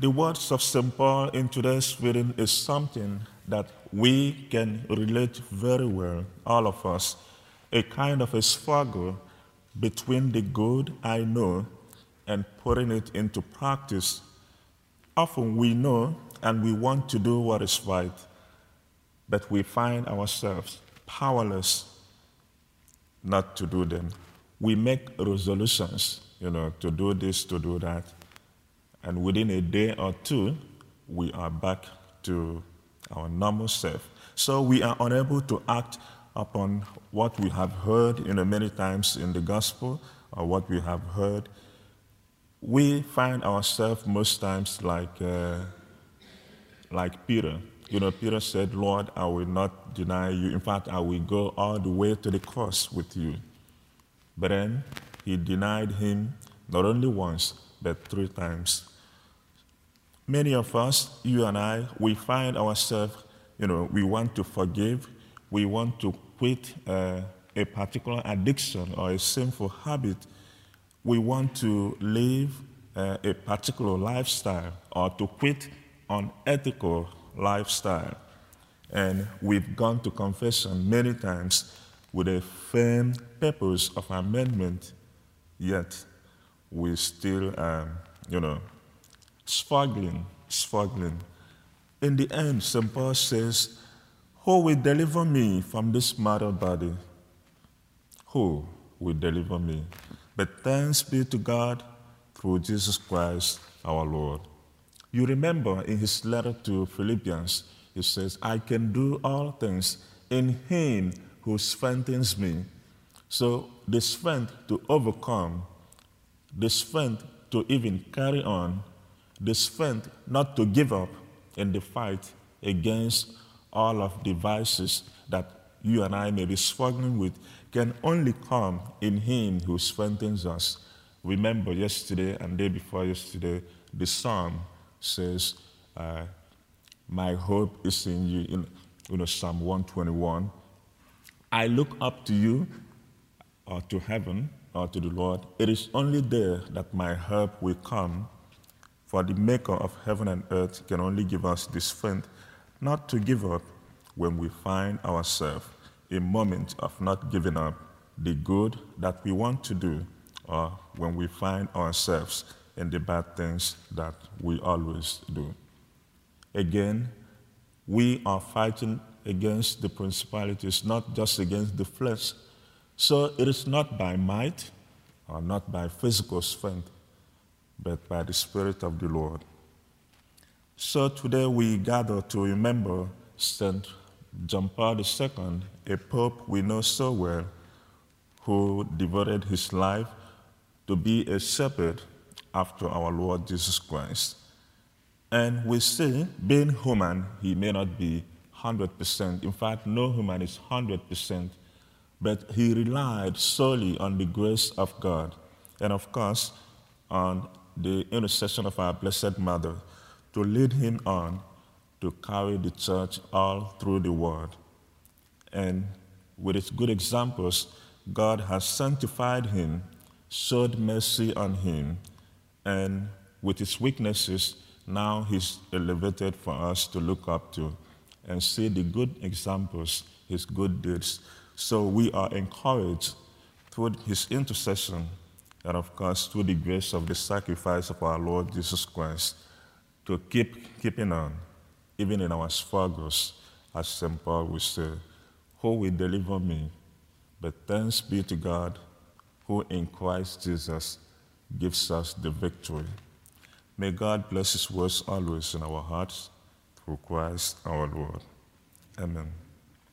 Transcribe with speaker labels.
Speaker 1: The words of St. Paul in today's reading is something that we can relate very well, all of us, a kind of a struggle between the good I know and putting it into practice. Often we know and we want to do what is right, but we find ourselves powerless not to do them. We make resolutions, you know, to do this, to do that, and within a day or two, we are back to our normal self. So we are unable to act upon what we have heard you know, many times in the gospel or what we have heard. We find ourselves most times like, uh, like Peter. You know, Peter said, Lord, I will not deny you. In fact, I will go all the way to the cross with you. But then he denied him not only once, but three times. Many of us, you and I, we find ourselves, you know, we want to forgive, we want to quit uh, a particular addiction or a sinful habit, we want to live uh, a particular lifestyle or to quit an unethical lifestyle. And we've gone to confession many times with a firm purpose of amendment, yet we still, um, you know, struggling, struggling. In the end, St. Paul says, Who will deliver me from this mortal body? Who will deliver me? But thanks be to God through Jesus Christ our Lord. You remember in his letter to Philippians, he says, I can do all things in him who strengthens me. So the strength to overcome, the strength to even carry on, the strength not to give up in the fight against all of the vices that you and I may be struggling with can only come in Him who strengthens us. Remember, yesterday and day before yesterday, the psalm says, uh, My hope is in you, in you know, Psalm 121. I look up to you, or to heaven, or to the Lord. It is only there that my help will come. For the maker of heaven and earth can only give us the strength not to give up when we find ourselves in moment of not giving up the good that we want to do, or when we find ourselves in the bad things that we always do. Again, we are fighting against the principalities, not just against the flesh. So it is not by might or not by physical strength, but by the Spirit of the Lord. So today we gather to remember St. John Paul II, a pope we know so well, who devoted his life to be a shepherd after our Lord Jesus Christ. And we see, being human, he may not be 100%. In fact, no human is 100%, but he relied solely on the grace of God. And of course, on the intercession of our Blessed Mother to lead him on to carry the church all through the world. And with its good examples, God has sanctified him, showed mercy on him, and with his weaknesses, now he's elevated for us to look up to and see the good examples, his good deeds. So we are encouraged through his intercession and, of course, through the grace of the sacrifice of our Lord Jesus Christ to keep keeping on, even in our struggles, as St. Paul would say, who will deliver me? But thanks be to God who in Christ Jesus gives us the victory. May God bless his words always in our hearts through Christ our Lord. Amen.